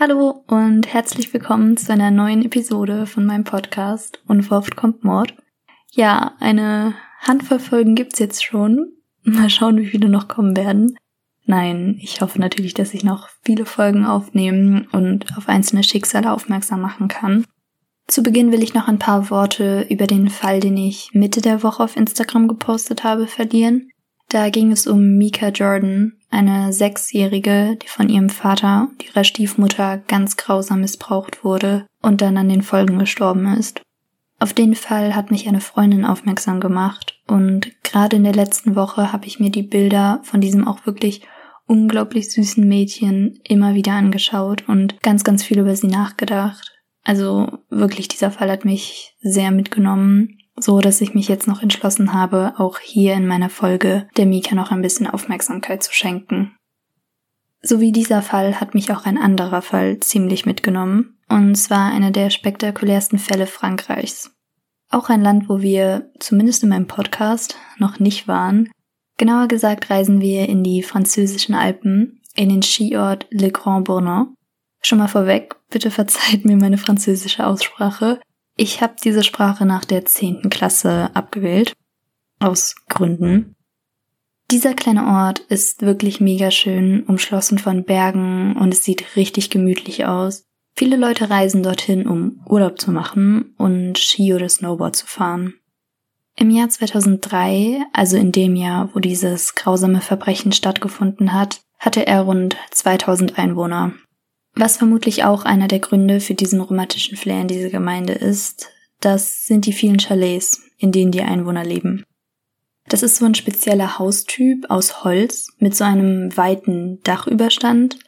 Hallo und herzlich willkommen zu einer neuen Episode von meinem Podcast Unverhofft kommt Mord. Ja, eine Handvoll Folgen gibt's jetzt schon. Mal schauen, wie viele noch kommen werden. Nein, ich hoffe natürlich, dass ich noch viele Folgen aufnehmen und auf einzelne Schicksale aufmerksam machen kann. Zu Beginn will ich noch ein paar Worte über den Fall, den ich Mitte der Woche auf Instagram gepostet habe, verlieren. Da ging es um Mika Jordan, eine Sechsjährige, die von ihrem Vater, ihrer Stiefmutter, ganz grausam missbraucht wurde und dann an den Folgen gestorben ist. Auf den Fall hat mich eine Freundin aufmerksam gemacht und gerade in der letzten Woche habe ich mir die Bilder von diesem auch wirklich unglaublich süßen Mädchen immer wieder angeschaut und ganz, ganz viel über sie nachgedacht. Also wirklich, dieser Fall hat mich sehr mitgenommen so dass ich mich jetzt noch entschlossen habe, auch hier in meiner Folge der Mika noch ein bisschen Aufmerksamkeit zu schenken. So wie dieser Fall hat mich auch ein anderer Fall ziemlich mitgenommen, und zwar einer der spektakulärsten Fälle Frankreichs. Auch ein Land, wo wir, zumindest in meinem Podcast, noch nicht waren. Genauer gesagt reisen wir in die französischen Alpen, in den Skiort Le Grand Bournon. Schon mal vorweg, bitte verzeiht mir meine französische Aussprache. Ich habe diese Sprache nach der zehnten Klasse abgewählt. Aus Gründen. Dieser kleine Ort ist wirklich mega schön, umschlossen von Bergen und es sieht richtig gemütlich aus. Viele Leute reisen dorthin, um Urlaub zu machen und Ski oder Snowboard zu fahren. Im Jahr 2003, also in dem Jahr, wo dieses grausame Verbrechen stattgefunden hat, hatte er rund 2000 Einwohner. Was vermutlich auch einer der Gründe für diesen romantischen Flair in dieser Gemeinde ist, das sind die vielen Chalets, in denen die Einwohner leben. Das ist so ein spezieller Haustyp aus Holz mit so einem weiten Dachüberstand.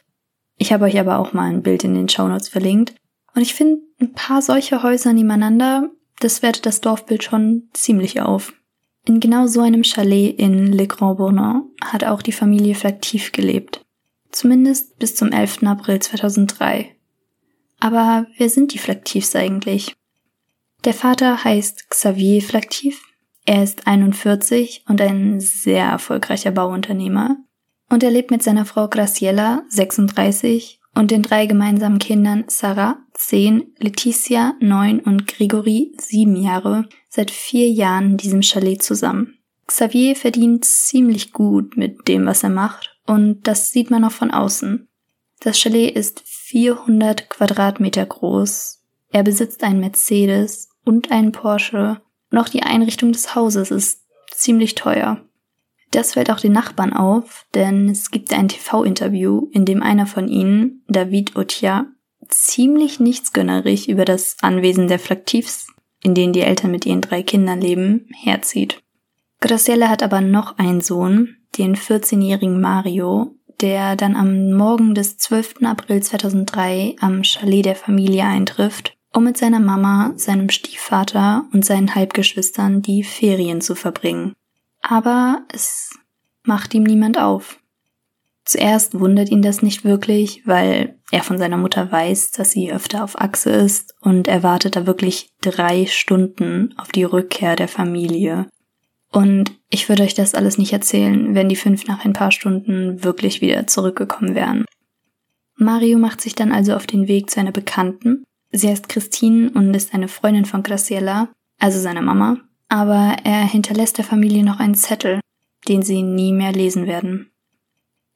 Ich habe euch aber auch mal ein Bild in den Shownotes verlinkt. Und ich finde, ein paar solche Häuser nebeneinander, das wertet das Dorfbild schon ziemlich auf. In genau so einem Chalet in Le Grand Bournon hat auch die Familie Flaktiv gelebt. Zumindest bis zum 11. April 2003. Aber wer sind die Flaktivs eigentlich? Der Vater heißt Xavier Flaktiv. Er ist 41 und ein sehr erfolgreicher Bauunternehmer. Und er lebt mit seiner Frau Graciela, 36, und den drei gemeinsamen Kindern Sarah, 10, Leticia, 9 und Grigori, 7 Jahre, seit vier Jahren in diesem Chalet zusammen. Xavier verdient ziemlich gut mit dem, was er macht und das sieht man auch von außen. Das Chalet ist 400 Quadratmeter groß. Er besitzt einen Mercedes und einen Porsche. Und auch die Einrichtung des Hauses ist ziemlich teuer. Das fällt auch den Nachbarn auf, denn es gibt ein TV-Interview, in dem einer von ihnen, David Otia, ziemlich nichtsgönnerig über das Anwesen der Flaktivs, in denen die Eltern mit ihren drei Kindern leben, herzieht. Graciela hat aber noch einen Sohn, den 14-jährigen Mario, der dann am Morgen des 12. April 2003 am Chalet der Familie eintrifft, um mit seiner Mama, seinem Stiefvater und seinen Halbgeschwistern die Ferien zu verbringen. Aber es macht ihm niemand auf. Zuerst wundert ihn das nicht wirklich, weil er von seiner Mutter weiß, dass sie öfter auf Achse ist und er wartet da wirklich drei Stunden auf die Rückkehr der Familie. Und ich würde euch das alles nicht erzählen, wenn die fünf nach ein paar Stunden wirklich wieder zurückgekommen wären. Mario macht sich dann also auf den Weg zu einer Bekannten. Sie heißt Christine und ist eine Freundin von Graciela, also seiner Mama. Aber er hinterlässt der Familie noch einen Zettel, den sie nie mehr lesen werden.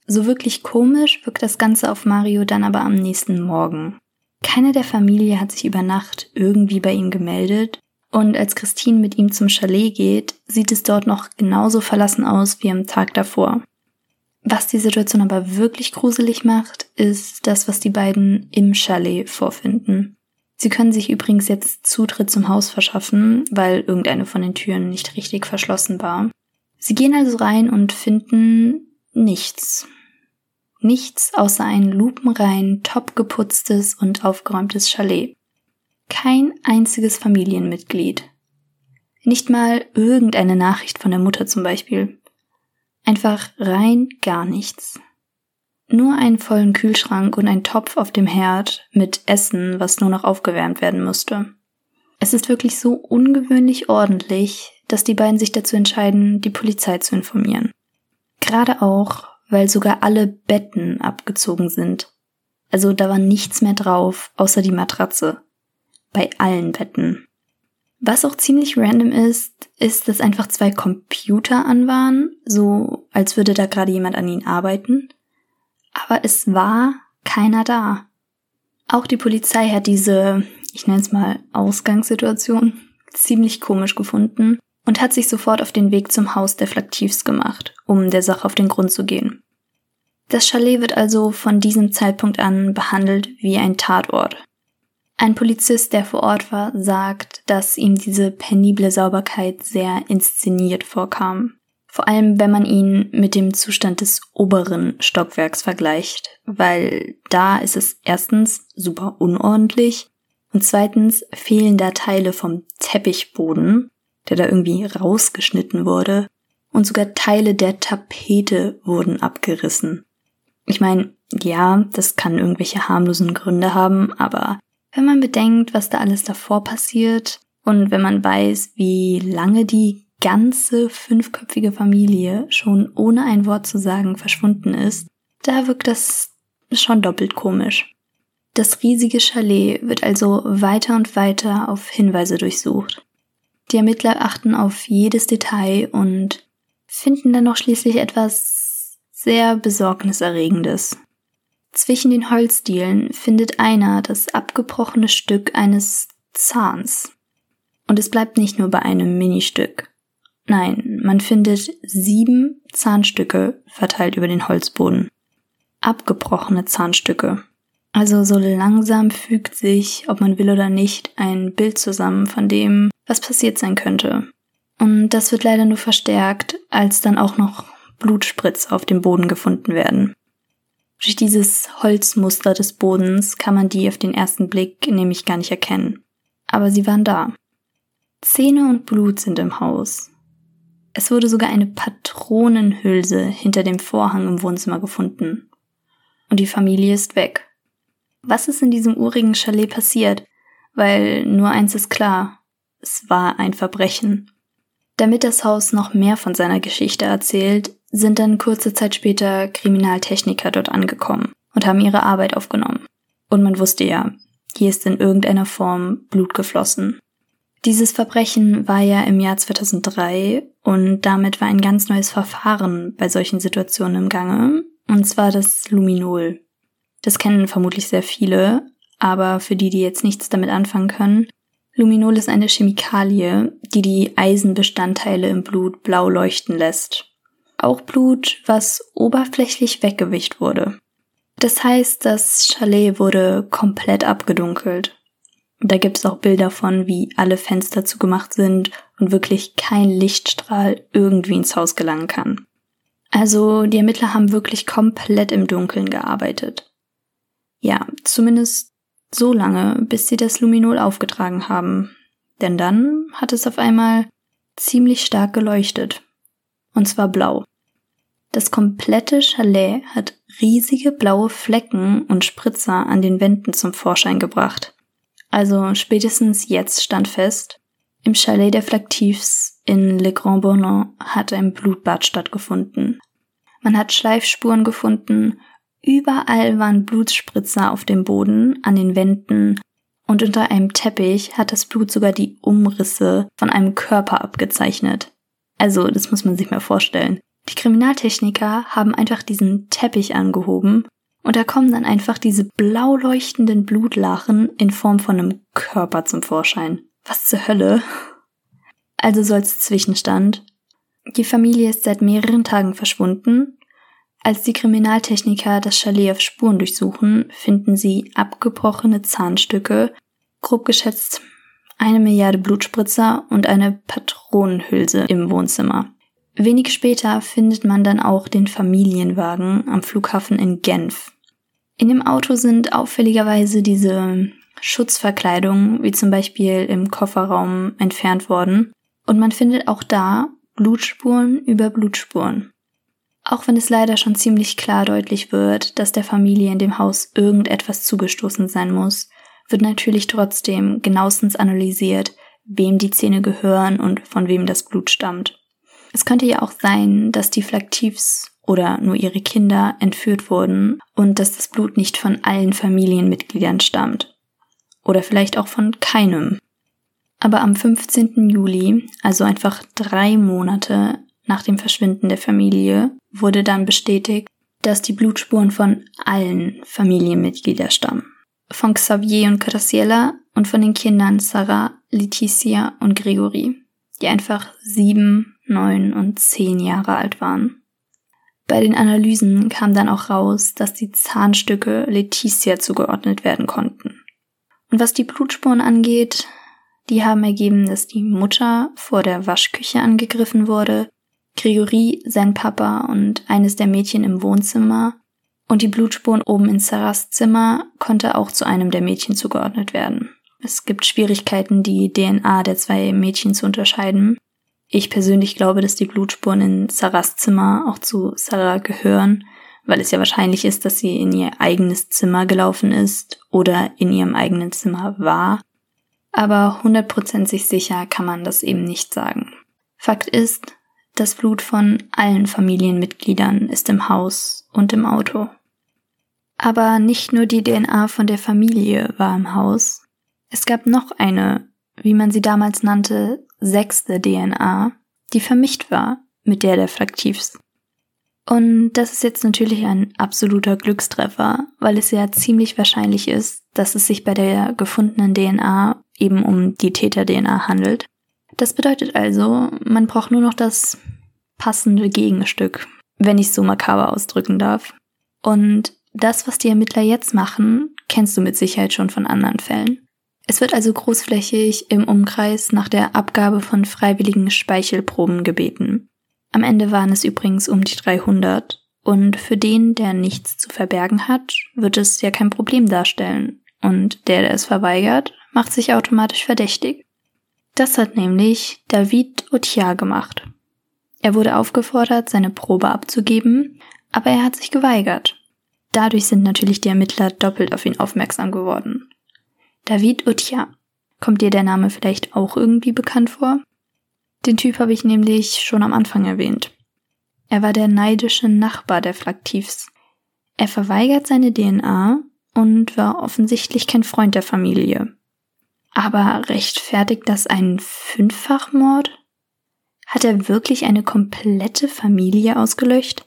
So wirklich komisch wirkt das Ganze auf Mario dann aber am nächsten Morgen. Keiner der Familie hat sich über Nacht irgendwie bei ihm gemeldet und als Christine mit ihm zum Chalet geht, sieht es dort noch genauso verlassen aus wie am Tag davor. Was die Situation aber wirklich gruselig macht, ist das, was die beiden im Chalet vorfinden. Sie können sich übrigens jetzt Zutritt zum Haus verschaffen, weil irgendeine von den Türen nicht richtig verschlossen war. Sie gehen also rein und finden nichts. Nichts außer ein lupenrein, top geputztes und aufgeräumtes Chalet. Kein einziges Familienmitglied. Nicht mal irgendeine Nachricht von der Mutter zum Beispiel. Einfach rein gar nichts. Nur einen vollen Kühlschrank und ein Topf auf dem Herd mit Essen, was nur noch aufgewärmt werden musste. Es ist wirklich so ungewöhnlich ordentlich, dass die beiden sich dazu entscheiden, die Polizei zu informieren. Gerade auch, weil sogar alle Betten abgezogen sind. Also da war nichts mehr drauf, außer die Matratze. Bei allen Betten. Was auch ziemlich random ist, ist, dass einfach zwei Computer an waren, so als würde da gerade jemand an ihnen arbeiten. Aber es war keiner da. Auch die Polizei hat diese, ich nenne es mal Ausgangssituation, ziemlich komisch gefunden und hat sich sofort auf den Weg zum Haus der Flaktivs gemacht, um der Sache auf den Grund zu gehen. Das Chalet wird also von diesem Zeitpunkt an behandelt wie ein Tatort. Ein Polizist, der vor Ort war, sagt, dass ihm diese penible Sauberkeit sehr inszeniert vorkam. Vor allem, wenn man ihn mit dem Zustand des oberen Stockwerks vergleicht, weil da ist es erstens super unordentlich und zweitens fehlen da Teile vom Teppichboden, der da irgendwie rausgeschnitten wurde, und sogar Teile der Tapete wurden abgerissen. Ich meine, ja, das kann irgendwelche harmlosen Gründe haben, aber wenn man bedenkt, was da alles davor passiert und wenn man weiß, wie lange die ganze fünfköpfige Familie schon ohne ein Wort zu sagen verschwunden ist, da wirkt das schon doppelt komisch. Das riesige Chalet wird also weiter und weiter auf Hinweise durchsucht. Die Ermittler achten auf jedes Detail und finden dann noch schließlich etwas sehr Besorgniserregendes. Zwischen den Holzdielen findet einer das abgebrochene Stück eines Zahns. Und es bleibt nicht nur bei einem Ministück. Nein, man findet sieben Zahnstücke verteilt über den Holzboden. Abgebrochene Zahnstücke. Also so langsam fügt sich, ob man will oder nicht, ein Bild zusammen von dem, was passiert sein könnte. Und das wird leider nur verstärkt, als dann auch noch Blutspritz auf dem Boden gefunden werden. Durch dieses Holzmuster des Bodens kann man die auf den ersten Blick nämlich gar nicht erkennen. Aber sie waren da. Zähne und Blut sind im Haus. Es wurde sogar eine Patronenhülse hinter dem Vorhang im Wohnzimmer gefunden. Und die Familie ist weg. Was ist in diesem urigen Chalet passiert? Weil nur eins ist klar. Es war ein Verbrechen. Damit das Haus noch mehr von seiner Geschichte erzählt, sind dann kurze Zeit später Kriminaltechniker dort angekommen und haben ihre Arbeit aufgenommen. Und man wusste ja, hier ist in irgendeiner Form Blut geflossen. Dieses Verbrechen war ja im Jahr 2003 und damit war ein ganz neues Verfahren bei solchen Situationen im Gange, und zwar das Luminol. Das kennen vermutlich sehr viele, aber für die, die jetzt nichts damit anfangen können, Luminol ist eine Chemikalie, die die Eisenbestandteile im Blut blau leuchten lässt auch Blut, was oberflächlich weggewischt wurde. Das heißt, das Chalet wurde komplett abgedunkelt. Da gibt es auch Bilder von, wie alle Fenster zugemacht sind und wirklich kein Lichtstrahl irgendwie ins Haus gelangen kann. Also die Ermittler haben wirklich komplett im Dunkeln gearbeitet. Ja, zumindest so lange, bis sie das Luminol aufgetragen haben. Denn dann hat es auf einmal ziemlich stark geleuchtet. Und zwar blau. Das komplette Chalet hat riesige blaue Flecken und Spritzer an den Wänden zum Vorschein gebracht. Also spätestens jetzt stand fest, im Chalet der Flaktivs in Le Grand Bournon hat ein Blutbad stattgefunden. Man hat Schleifspuren gefunden, überall waren Blutspritzer auf dem Boden, an den Wänden und unter einem Teppich hat das Blut sogar die Umrisse von einem Körper abgezeichnet. Also, das muss man sich mal vorstellen. Die Kriminaltechniker haben einfach diesen Teppich angehoben und da kommen dann einfach diese blau leuchtenden Blutlachen in Form von einem Körper zum Vorschein. Was zur Hölle? Also so als Zwischenstand. Die Familie ist seit mehreren Tagen verschwunden. Als die Kriminaltechniker das Chalet auf Spuren durchsuchen, finden sie abgebrochene Zahnstücke, grob geschätzt eine Milliarde Blutspritzer und eine Patronenhülse im Wohnzimmer. Wenig später findet man dann auch den Familienwagen am Flughafen in Genf. In dem Auto sind auffälligerweise diese Schutzverkleidungen, wie zum Beispiel im Kofferraum, entfernt worden. Und man findet auch da Blutspuren über Blutspuren. Auch wenn es leider schon ziemlich klar deutlich wird, dass der Familie in dem Haus irgendetwas zugestoßen sein muss, wird natürlich trotzdem genauestens analysiert, wem die Zähne gehören und von wem das Blut stammt. Es könnte ja auch sein, dass die Flaktivs oder nur ihre Kinder entführt wurden und dass das Blut nicht von allen Familienmitgliedern stammt. Oder vielleicht auch von keinem. Aber am 15. Juli, also einfach drei Monate nach dem Verschwinden der Familie, wurde dann bestätigt, dass die Blutspuren von allen Familienmitgliedern stammen. Von Xavier und Graciela und von den Kindern Sarah, Leticia und Gregory, die einfach sieben, neun und zehn Jahre alt waren. Bei den Analysen kam dann auch raus, dass die Zahnstücke Leticia zugeordnet werden konnten. Und was die Blutspuren angeht, die haben ergeben, dass die Mutter vor der Waschküche angegriffen wurde, Gregory, sein Papa und eines der Mädchen im Wohnzimmer und die Blutspuren oben in Sarahs Zimmer konnte auch zu einem der Mädchen zugeordnet werden. Es gibt Schwierigkeiten, die DNA der zwei Mädchen zu unterscheiden. Ich persönlich glaube, dass die Blutspuren in Sarahs Zimmer auch zu Sarah gehören, weil es ja wahrscheinlich ist, dass sie in ihr eigenes Zimmer gelaufen ist oder in ihrem eigenen Zimmer war. Aber hundertprozentig sicher kann man das eben nicht sagen. Fakt ist, das Blut von allen Familienmitgliedern ist im Haus und im Auto. Aber nicht nur die DNA von der Familie war im Haus. Es gab noch eine, wie man sie damals nannte, sechste DNA, die vermischt war mit der der Fraktivs. Und das ist jetzt natürlich ein absoluter Glückstreffer, weil es ja ziemlich wahrscheinlich ist, dass es sich bei der gefundenen DNA eben um die Täter-DNA handelt. Das bedeutet also, man braucht nur noch das passende Gegenstück, wenn ich es so makaber ausdrücken darf. Und das, was die Ermittler jetzt machen, kennst du mit Sicherheit schon von anderen Fällen. Es wird also großflächig im Umkreis nach der Abgabe von freiwilligen Speichelproben gebeten. Am Ende waren es übrigens um die 300. Und für den, der nichts zu verbergen hat, wird es ja kein Problem darstellen. Und der, der es verweigert, macht sich automatisch verdächtig. Das hat nämlich David Otia gemacht. Er wurde aufgefordert, seine Probe abzugeben, aber er hat sich geweigert. Dadurch sind natürlich die Ermittler doppelt auf ihn aufmerksam geworden. David Utja. Kommt dir der Name vielleicht auch irgendwie bekannt vor? Den Typ habe ich nämlich schon am Anfang erwähnt. Er war der neidische Nachbar der Flaktivs. Er verweigert seine DNA und war offensichtlich kein Freund der Familie. Aber rechtfertigt das einen Fünffachmord? Hat er wirklich eine komplette Familie ausgelöscht?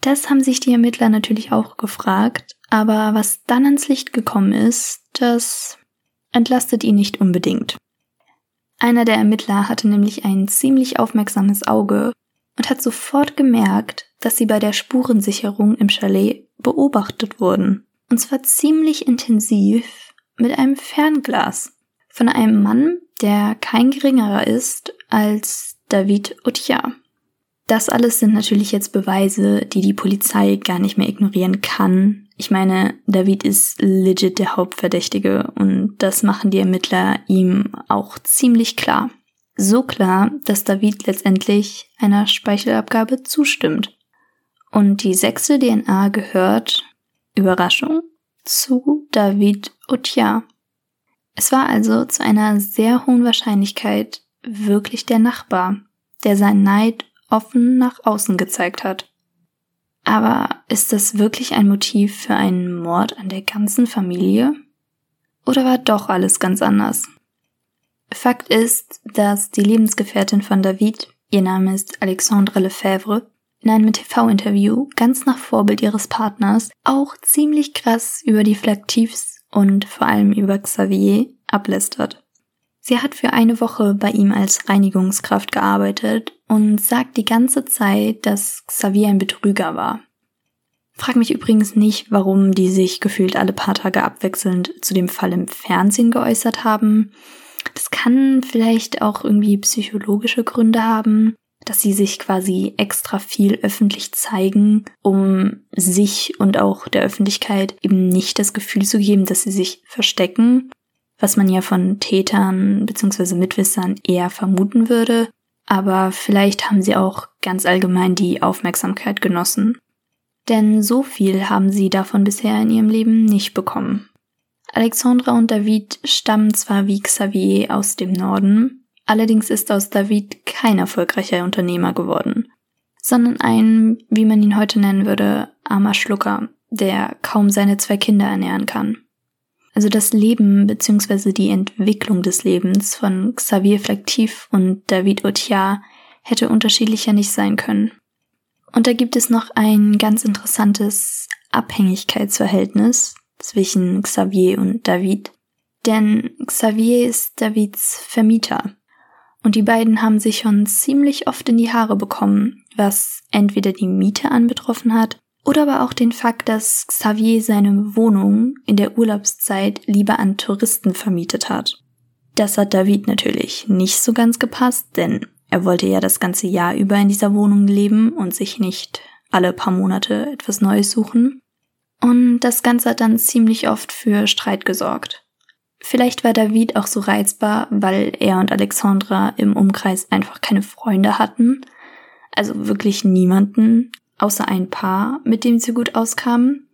Das haben sich die Ermittler natürlich auch gefragt, aber was dann ans Licht gekommen ist, das entlastet ihn nicht unbedingt. Einer der Ermittler hatte nämlich ein ziemlich aufmerksames Auge und hat sofort gemerkt, dass sie bei der Spurensicherung im Chalet beobachtet wurden. Und zwar ziemlich intensiv mit einem Fernglas. Von einem Mann, der kein geringerer ist als David Utja. Das alles sind natürlich jetzt Beweise, die die Polizei gar nicht mehr ignorieren kann, ich meine, David ist legit der Hauptverdächtige und das machen die Ermittler ihm auch ziemlich klar. So klar, dass David letztendlich einer Speichelabgabe zustimmt. Und die sechste DNA gehört, Überraschung, zu David Otia. Es war also zu einer sehr hohen Wahrscheinlichkeit wirklich der Nachbar, der seinen Neid offen nach außen gezeigt hat. Aber ist das wirklich ein Motiv für einen Mord an der ganzen Familie? Oder war doch alles ganz anders? Fakt ist, dass die Lebensgefährtin von David, ihr Name ist Alexandre Lefebvre, in einem TV-Interview ganz nach Vorbild ihres Partners auch ziemlich krass über die Flaktivs und vor allem über Xavier ablästert. Sie hat für eine Woche bei ihm als Reinigungskraft gearbeitet und sagt die ganze Zeit, dass Xavier ein Betrüger war. Frag mich übrigens nicht, warum die sich gefühlt alle paar Tage abwechselnd zu dem Fall im Fernsehen geäußert haben. Das kann vielleicht auch irgendwie psychologische Gründe haben, dass sie sich quasi extra viel öffentlich zeigen, um sich und auch der Öffentlichkeit eben nicht das Gefühl zu geben, dass sie sich verstecken was man ja von Tätern bzw. Mitwissern eher vermuten würde, aber vielleicht haben sie auch ganz allgemein die Aufmerksamkeit genossen. Denn so viel haben sie davon bisher in ihrem Leben nicht bekommen. Alexandra und David stammen zwar wie Xavier aus dem Norden, Allerdings ist aus David kein erfolgreicher Unternehmer geworden, sondern ein, wie man ihn heute nennen würde, armer Schlucker, der kaum seine zwei Kinder ernähren kann. Also das Leben bzw. die Entwicklung des Lebens von Xavier Flaktiv und David Otiar hätte unterschiedlicher nicht sein können. Und da gibt es noch ein ganz interessantes Abhängigkeitsverhältnis zwischen Xavier und David. Denn Xavier ist Davids Vermieter. Und die beiden haben sich schon ziemlich oft in die Haare bekommen, was entweder die Miete anbetroffen hat oder aber auch den Fakt, dass Xavier seine Wohnung in der Urlaubszeit lieber an Touristen vermietet hat. Das hat David natürlich nicht so ganz gepasst, denn er wollte ja das ganze Jahr über in dieser Wohnung leben und sich nicht alle paar Monate etwas Neues suchen. Und das Ganze hat dann ziemlich oft für Streit gesorgt. Vielleicht war David auch so reizbar, weil er und Alexandra im Umkreis einfach keine Freunde hatten. Also wirklich niemanden, außer ein Paar, mit dem sie gut auskamen.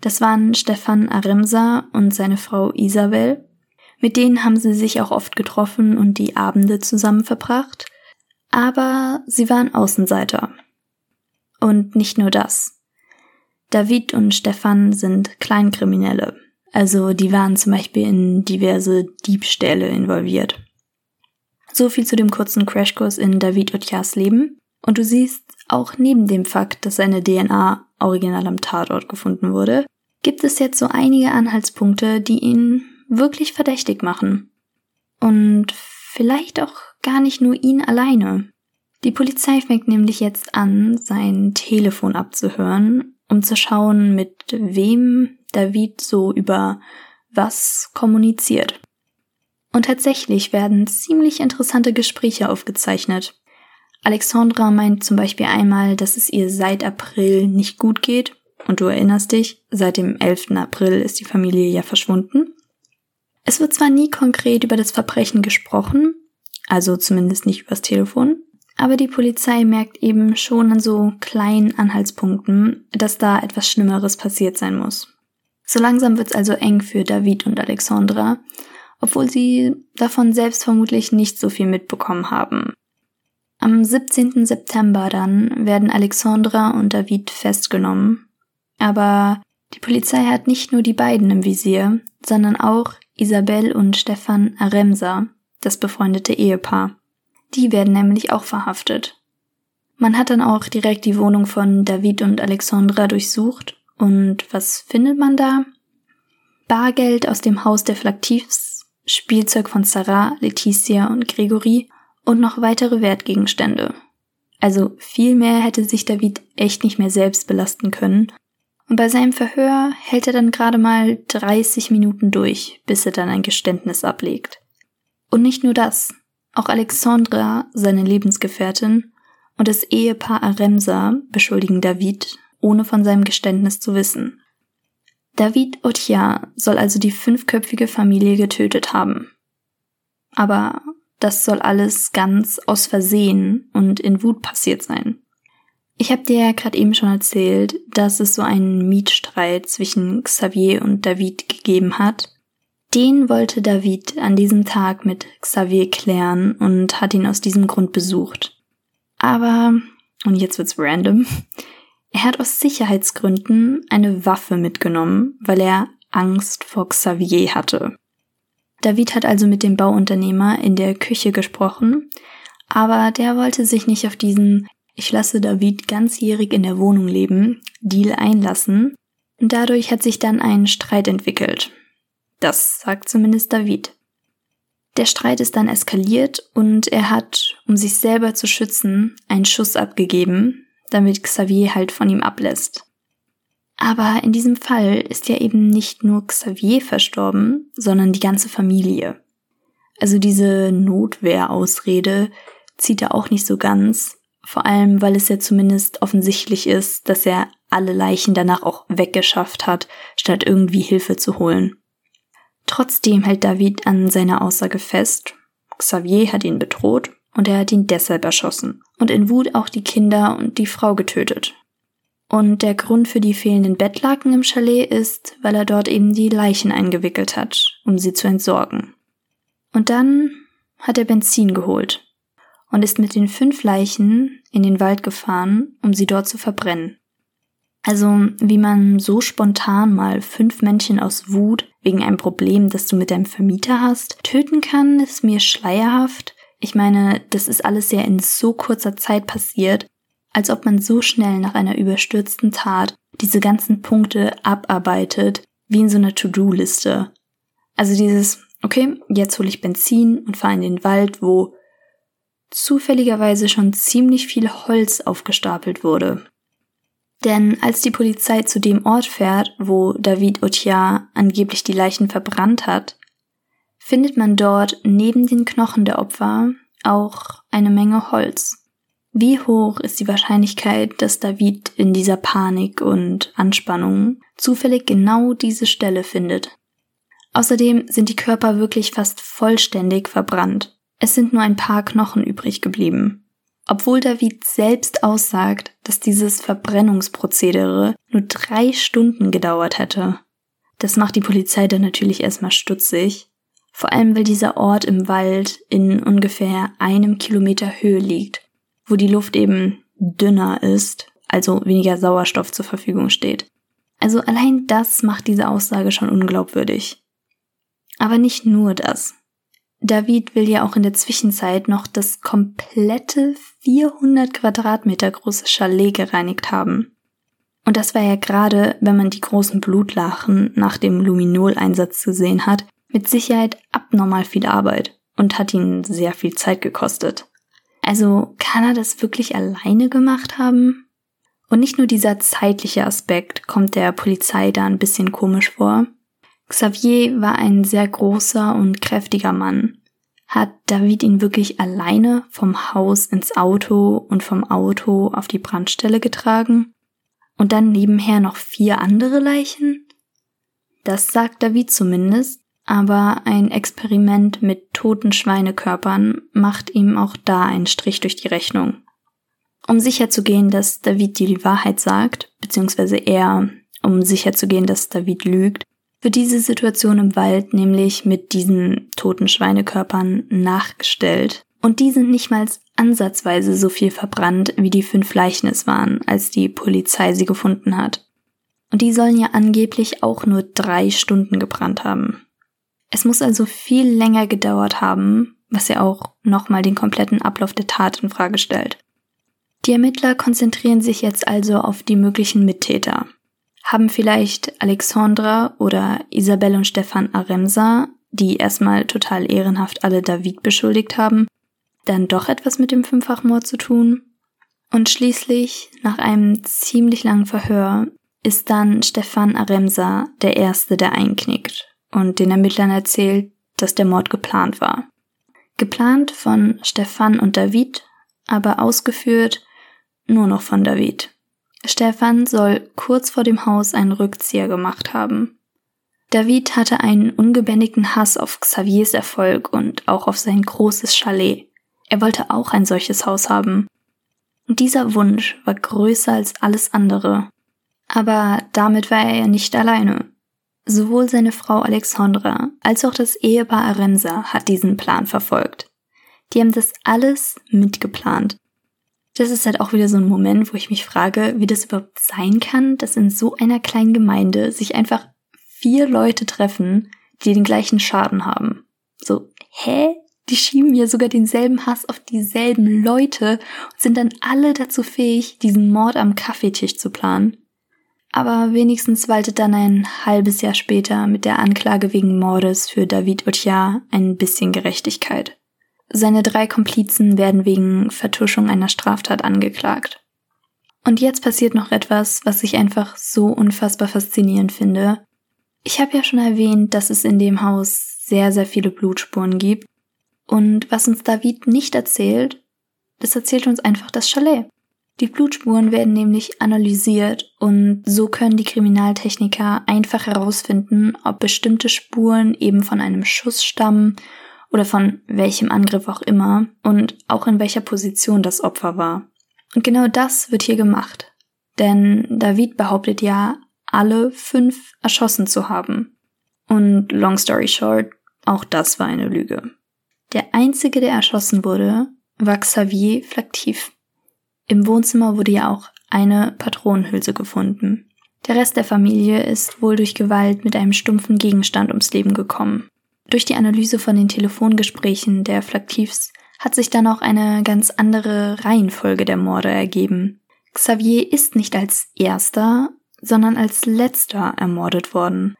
Das waren Stefan Aremsa und seine Frau Isabel. Mit denen haben sie sich auch oft getroffen und die Abende zusammen verbracht. Aber sie waren Außenseiter. Und nicht nur das. David und Stefan sind Kleinkriminelle. Also die waren zum Beispiel in diverse Diebstähle involviert. So viel zu dem kurzen Crashkurs in David Otias Leben. Und du siehst, auch neben dem Fakt, dass seine DNA original am Tatort gefunden wurde, gibt es jetzt so einige Anhaltspunkte, die ihn wirklich verdächtig machen. Und vielleicht auch gar nicht nur ihn alleine. Die Polizei fängt nämlich jetzt an, sein Telefon abzuhören, um zu schauen, mit wem David so über was kommuniziert. Und tatsächlich werden ziemlich interessante Gespräche aufgezeichnet. Alexandra meint zum Beispiel einmal, dass es ihr seit April nicht gut geht. Und du erinnerst dich, seit dem 11. April ist die Familie ja verschwunden. Es wird zwar nie konkret über das Verbrechen gesprochen, also zumindest nicht übers Telefon, aber die Polizei merkt eben schon an so kleinen Anhaltspunkten, dass da etwas Schlimmeres passiert sein muss. So langsam wird's also eng für David und Alexandra, obwohl sie davon selbst vermutlich nicht so viel mitbekommen haben. Am 17. September dann werden Alexandra und David festgenommen. Aber die Polizei hat nicht nur die beiden im Visier, sondern auch Isabel und Stefan Aremsa, das befreundete Ehepaar. Die werden nämlich auch verhaftet. Man hat dann auch direkt die Wohnung von David und Alexandra durchsucht und was findet man da? Bargeld aus dem Haus der Flaktivs, Spielzeug von Sarah, Letizia und Gregory und noch weitere Wertgegenstände. Also viel mehr hätte sich David echt nicht mehr selbst belasten können. Und bei seinem Verhör hält er dann gerade mal 30 Minuten durch, bis er dann ein Geständnis ablegt. Und nicht nur das. Auch Alexandra, seine Lebensgefährtin, und das Ehepaar Aremsa beschuldigen David ohne von seinem Geständnis zu wissen. David Otia soll also die fünfköpfige Familie getötet haben. Aber das soll alles ganz aus Versehen und in Wut passiert sein. Ich habe dir ja gerade eben schon erzählt, dass es so einen Mietstreit zwischen Xavier und David gegeben hat. Den wollte David an diesem Tag mit Xavier klären und hat ihn aus diesem Grund besucht. Aber, und jetzt wird's random, er hat aus Sicherheitsgründen eine Waffe mitgenommen, weil er Angst vor Xavier hatte. David hat also mit dem Bauunternehmer in der Küche gesprochen, aber der wollte sich nicht auf diesen Ich lasse David ganzjährig in der Wohnung leben Deal einlassen und dadurch hat sich dann ein Streit entwickelt. Das sagt zumindest David. Der Streit ist dann eskaliert und er hat, um sich selber zu schützen, einen Schuss abgegeben, damit Xavier halt von ihm ablässt. Aber in diesem Fall ist ja eben nicht nur Xavier verstorben, sondern die ganze Familie. Also diese Notwehrausrede zieht er auch nicht so ganz, vor allem weil es ja zumindest offensichtlich ist, dass er alle Leichen danach auch weggeschafft hat, statt irgendwie Hilfe zu holen. Trotzdem hält David an seiner Aussage fest, Xavier hat ihn bedroht und er hat ihn deshalb erschossen und in Wut auch die Kinder und die Frau getötet. Und der Grund für die fehlenden Bettlaken im Chalet ist, weil er dort eben die Leichen eingewickelt hat, um sie zu entsorgen. Und dann hat er Benzin geholt und ist mit den fünf Leichen in den Wald gefahren, um sie dort zu verbrennen. Also, wie man so spontan mal fünf Männchen aus Wut wegen einem Problem, das du mit deinem Vermieter hast, töten kann, ist mir schleierhaft. Ich meine, das ist alles ja in so kurzer Zeit passiert, als ob man so schnell nach einer überstürzten Tat diese ganzen Punkte abarbeitet, wie in so einer To-Do-Liste. Also dieses, okay, jetzt hole ich Benzin und fahre in den Wald, wo zufälligerweise schon ziemlich viel Holz aufgestapelt wurde. Denn als die Polizei zu dem Ort fährt, wo David Otiar angeblich die Leichen verbrannt hat, findet man dort neben den Knochen der Opfer auch eine Menge Holz. Wie hoch ist die Wahrscheinlichkeit, dass David in dieser Panik und Anspannung zufällig genau diese Stelle findet? Außerdem sind die Körper wirklich fast vollständig verbrannt. Es sind nur ein paar Knochen übrig geblieben. Obwohl David selbst aussagt, dass dieses Verbrennungsprozedere nur drei Stunden gedauert hätte. Das macht die Polizei dann natürlich erstmal stutzig. Vor allem, weil dieser Ort im Wald in ungefähr einem Kilometer Höhe liegt, wo die Luft eben dünner ist, also weniger Sauerstoff zur Verfügung steht. Also allein das macht diese Aussage schon unglaubwürdig. Aber nicht nur das. David will ja auch in der Zwischenzeit noch das komplette 400 Quadratmeter große Chalet gereinigt haben. Und das war ja gerade, wenn man die großen Blutlachen nach dem Luminol-Einsatz gesehen hat, mit Sicherheit abnormal viel Arbeit und hat ihn sehr viel Zeit gekostet. Also kann er das wirklich alleine gemacht haben? Und nicht nur dieser zeitliche Aspekt kommt der Polizei da ein bisschen komisch vor. Xavier war ein sehr großer und kräftiger Mann. Hat David ihn wirklich alleine vom Haus ins Auto und vom Auto auf die Brandstelle getragen? Und dann nebenher noch vier andere Leichen? Das sagt David zumindest, aber ein Experiment mit toten Schweinekörpern macht ihm auch da einen Strich durch die Rechnung. Um sicherzugehen, dass David die Wahrheit sagt, beziehungsweise er, um sicherzugehen, dass David lügt, wird diese Situation im Wald nämlich mit diesen toten Schweinekörpern nachgestellt. Und die sind nicht mal ansatzweise so viel verbrannt, wie die fünf Leichen es waren, als die Polizei sie gefunden hat. Und die sollen ja angeblich auch nur drei Stunden gebrannt haben. Es muss also viel länger gedauert haben, was ja auch nochmal den kompletten Ablauf der Tat in Frage stellt. Die Ermittler konzentrieren sich jetzt also auf die möglichen Mittäter haben vielleicht Alexandra oder Isabelle und Stefan Aremsa, die erstmal total ehrenhaft alle David beschuldigt haben, dann doch etwas mit dem Fünffachmord zu tun? Und schließlich, nach einem ziemlich langen Verhör, ist dann Stefan Aremsa der Erste, der einknickt und den Ermittlern erzählt, dass der Mord geplant war. Geplant von Stefan und David, aber ausgeführt nur noch von David. Stefan soll kurz vor dem Haus einen Rückzieher gemacht haben. David hatte einen ungebändigten Hass auf Xaviers Erfolg und auch auf sein großes Chalet. Er wollte auch ein solches Haus haben. Und dieser Wunsch war größer als alles andere. Aber damit war er ja nicht alleine. Sowohl seine Frau Alexandra als auch das Ehepaar Arenza hat diesen Plan verfolgt. Die haben das alles mitgeplant das ist halt auch wieder so ein Moment, wo ich mich frage, wie das überhaupt sein kann, dass in so einer kleinen Gemeinde sich einfach vier Leute treffen, die den gleichen Schaden haben. So, hä? Die schieben ja sogar denselben Hass auf dieselben Leute und sind dann alle dazu fähig, diesen Mord am Kaffeetisch zu planen. Aber wenigstens waltet dann ein halbes Jahr später mit der Anklage wegen Mordes für David Otiar ein bisschen Gerechtigkeit. Seine drei Komplizen werden wegen Vertuschung einer Straftat angeklagt. Und jetzt passiert noch etwas, was ich einfach so unfassbar faszinierend finde. Ich habe ja schon erwähnt, dass es in dem Haus sehr, sehr viele Blutspuren gibt. Und was uns David nicht erzählt, das erzählt uns einfach das Chalet. Die Blutspuren werden nämlich analysiert und so können die Kriminaltechniker einfach herausfinden, ob bestimmte Spuren eben von einem Schuss stammen oder von welchem Angriff auch immer und auch in welcher Position das Opfer war. Und genau das wird hier gemacht. Denn David behauptet ja, alle fünf erschossen zu haben. Und long story short, auch das war eine Lüge. Der einzige, der erschossen wurde, war Xavier Flactif. Im Wohnzimmer wurde ja auch eine Patronenhülse gefunden. Der Rest der Familie ist wohl durch Gewalt mit einem stumpfen Gegenstand ums Leben gekommen. Durch die Analyse von den Telefongesprächen der Flaktivs hat sich dann auch eine ganz andere Reihenfolge der Morde ergeben. Xavier ist nicht als erster, sondern als letzter ermordet worden.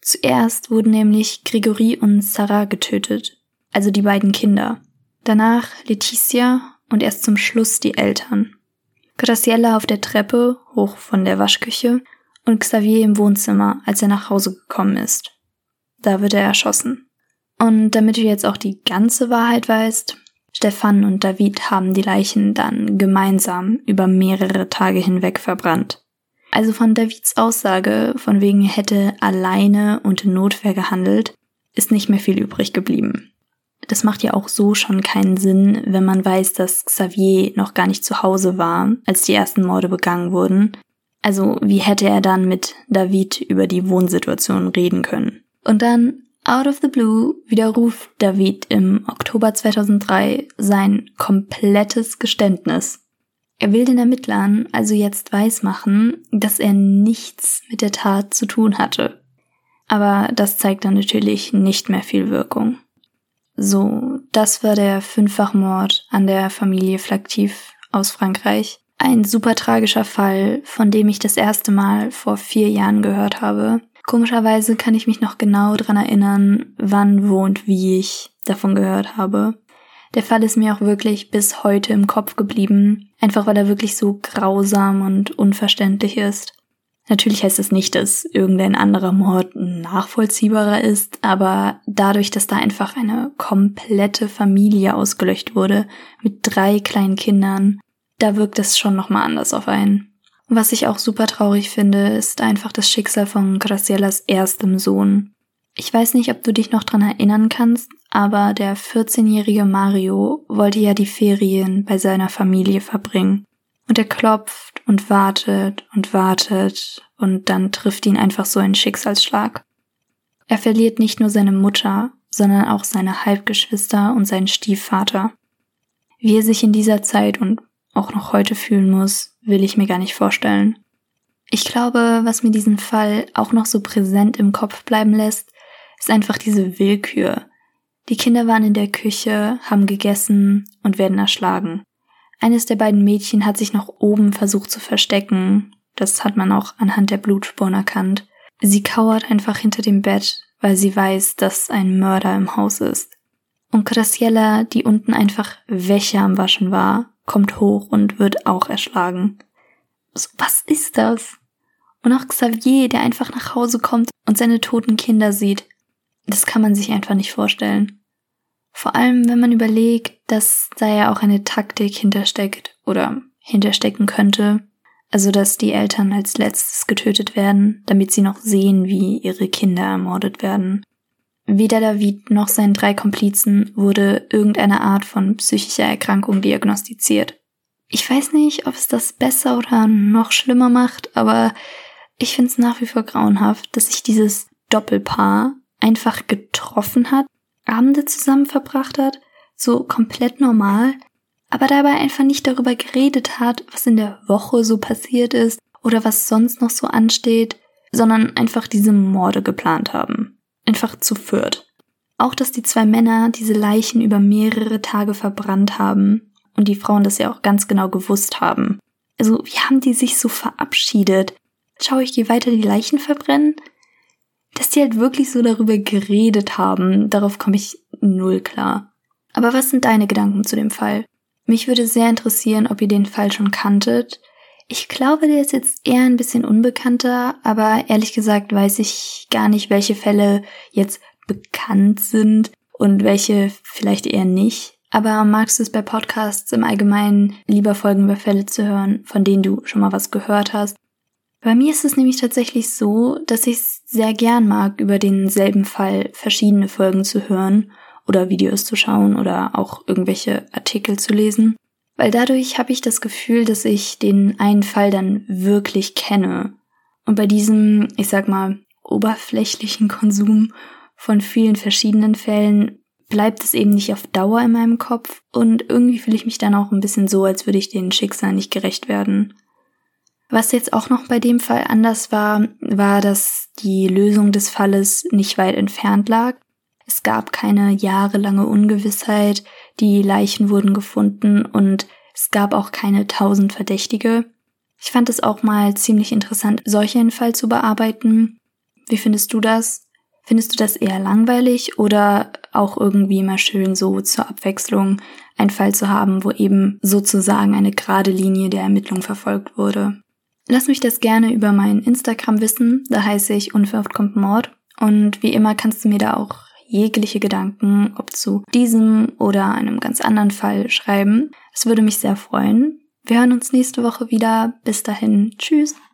Zuerst wurden nämlich Gregory und Sarah getötet, also die beiden Kinder. Danach Leticia und erst zum Schluss die Eltern. Graciella auf der Treppe, hoch von der Waschküche, und Xavier im Wohnzimmer, als er nach Hause gekommen ist. Da wird er erschossen. Und damit du jetzt auch die ganze Wahrheit weißt, Stefan und David haben die Leichen dann gemeinsam über mehrere Tage hinweg verbrannt. Also von Davids Aussage, von wegen hätte alleine und in Notwehr gehandelt, ist nicht mehr viel übrig geblieben. Das macht ja auch so schon keinen Sinn, wenn man weiß, dass Xavier noch gar nicht zu Hause war, als die ersten Morde begangen wurden. Also wie hätte er dann mit David über die Wohnsituation reden können? Und dann, out of the blue, widerruft David im Oktober 2003 sein komplettes Geständnis. Er will den Ermittlern also jetzt weismachen, dass er nichts mit der Tat zu tun hatte. Aber das zeigt dann natürlich nicht mehr viel Wirkung. So, das war der Fünffachmord an der Familie Flaktiv aus Frankreich. Ein super tragischer Fall, von dem ich das erste Mal vor vier Jahren gehört habe. Komischerweise kann ich mich noch genau dran erinnern, wann, wo und wie ich davon gehört habe. Der Fall ist mir auch wirklich bis heute im Kopf geblieben, einfach weil er wirklich so grausam und unverständlich ist. Natürlich heißt es das nicht, dass irgendein anderer Mord nachvollziehbarer ist, aber dadurch, dass da einfach eine komplette Familie ausgelöscht wurde mit drei kleinen Kindern, da wirkt es schon nochmal anders auf einen. Was ich auch super traurig finde, ist einfach das Schicksal von Gracielas erstem Sohn. Ich weiß nicht, ob du dich noch dran erinnern kannst, aber der 14-jährige Mario wollte ja die Ferien bei seiner Familie verbringen. Und er klopft und wartet und wartet und dann trifft ihn einfach so ein Schicksalsschlag. Er verliert nicht nur seine Mutter, sondern auch seine Halbgeschwister und seinen Stiefvater. Wie er sich in dieser Zeit und auch noch heute fühlen muss, will ich mir gar nicht vorstellen. Ich glaube, was mir diesen Fall auch noch so präsent im Kopf bleiben lässt, ist einfach diese Willkür. Die Kinder waren in der Küche, haben gegessen und werden erschlagen. Eines der beiden Mädchen hat sich noch oben versucht zu verstecken. Das hat man auch anhand der Blutspuren erkannt. Sie kauert einfach hinter dem Bett, weil sie weiß, dass ein Mörder im Haus ist. Und Graciella, die unten einfach Wäsche am Waschen war, kommt hoch und wird auch erschlagen. So, was ist das? Und auch Xavier, der einfach nach Hause kommt und seine toten Kinder sieht. Das kann man sich einfach nicht vorstellen. Vor allem, wenn man überlegt, dass da ja auch eine Taktik hintersteckt oder hinterstecken könnte. Also, dass die Eltern als letztes getötet werden, damit sie noch sehen, wie ihre Kinder ermordet werden. Weder David noch seinen drei Komplizen wurde irgendeine Art von psychischer Erkrankung diagnostiziert. Ich weiß nicht, ob es das besser oder noch schlimmer macht, aber ich finde es nach wie vor grauenhaft, dass sich dieses Doppelpaar einfach getroffen hat Abende zusammen verbracht hat, so komplett normal, aber dabei einfach nicht darüber geredet hat, was in der Woche so passiert ist oder was sonst noch so ansteht, sondern einfach diese Morde geplant haben. Einfach zu viert. Auch, dass die zwei Männer diese Leichen über mehrere Tage verbrannt haben und die Frauen das ja auch ganz genau gewusst haben. Also, wie haben die sich so verabschiedet? Schau, ich gehe weiter die Leichen verbrennen? Dass die halt wirklich so darüber geredet haben, darauf komme ich null klar. Aber was sind deine Gedanken zu dem Fall? Mich würde sehr interessieren, ob ihr den Fall schon kanntet. Ich glaube, der ist jetzt eher ein bisschen unbekannter, aber ehrlich gesagt weiß ich gar nicht, welche Fälle jetzt bekannt sind und welche vielleicht eher nicht. Aber magst du es bei Podcasts im Allgemeinen lieber Folgen über Fälle zu hören, von denen du schon mal was gehört hast bei mir ist es nämlich tatsächlich so, dass ich es sehr gern mag, über denselben Fall verschiedene Folgen zu hören oder Videos zu schauen oder auch irgendwelche Artikel zu lesen. Weil dadurch habe ich das Gefühl, dass ich den einen Fall dann wirklich kenne. Und bei diesem, ich sag mal, oberflächlichen Konsum von vielen verschiedenen Fällen bleibt es eben nicht auf Dauer in meinem Kopf und irgendwie fühle ich mich dann auch ein bisschen so, als würde ich den Schicksal nicht gerecht werden. Was jetzt auch noch bei dem Fall anders war, war, dass die Lösung des Falles nicht weit entfernt lag. Es gab keine jahrelange Ungewissheit, die Leichen wurden gefunden und es gab auch keine tausend Verdächtige. Ich fand es auch mal ziemlich interessant, solchen Fall zu bearbeiten. Wie findest du das? Findest du das eher langweilig oder auch irgendwie mal schön so zur Abwechslung einen Fall zu haben, wo eben sozusagen eine gerade Linie der Ermittlung verfolgt wurde? Lass mich das gerne über mein Instagram wissen, da heiße ich Unverhofft kommt Mord. Und wie immer kannst du mir da auch jegliche Gedanken, ob zu diesem oder einem ganz anderen Fall, schreiben. Es würde mich sehr freuen. Wir hören uns nächste Woche wieder. Bis dahin. Tschüss.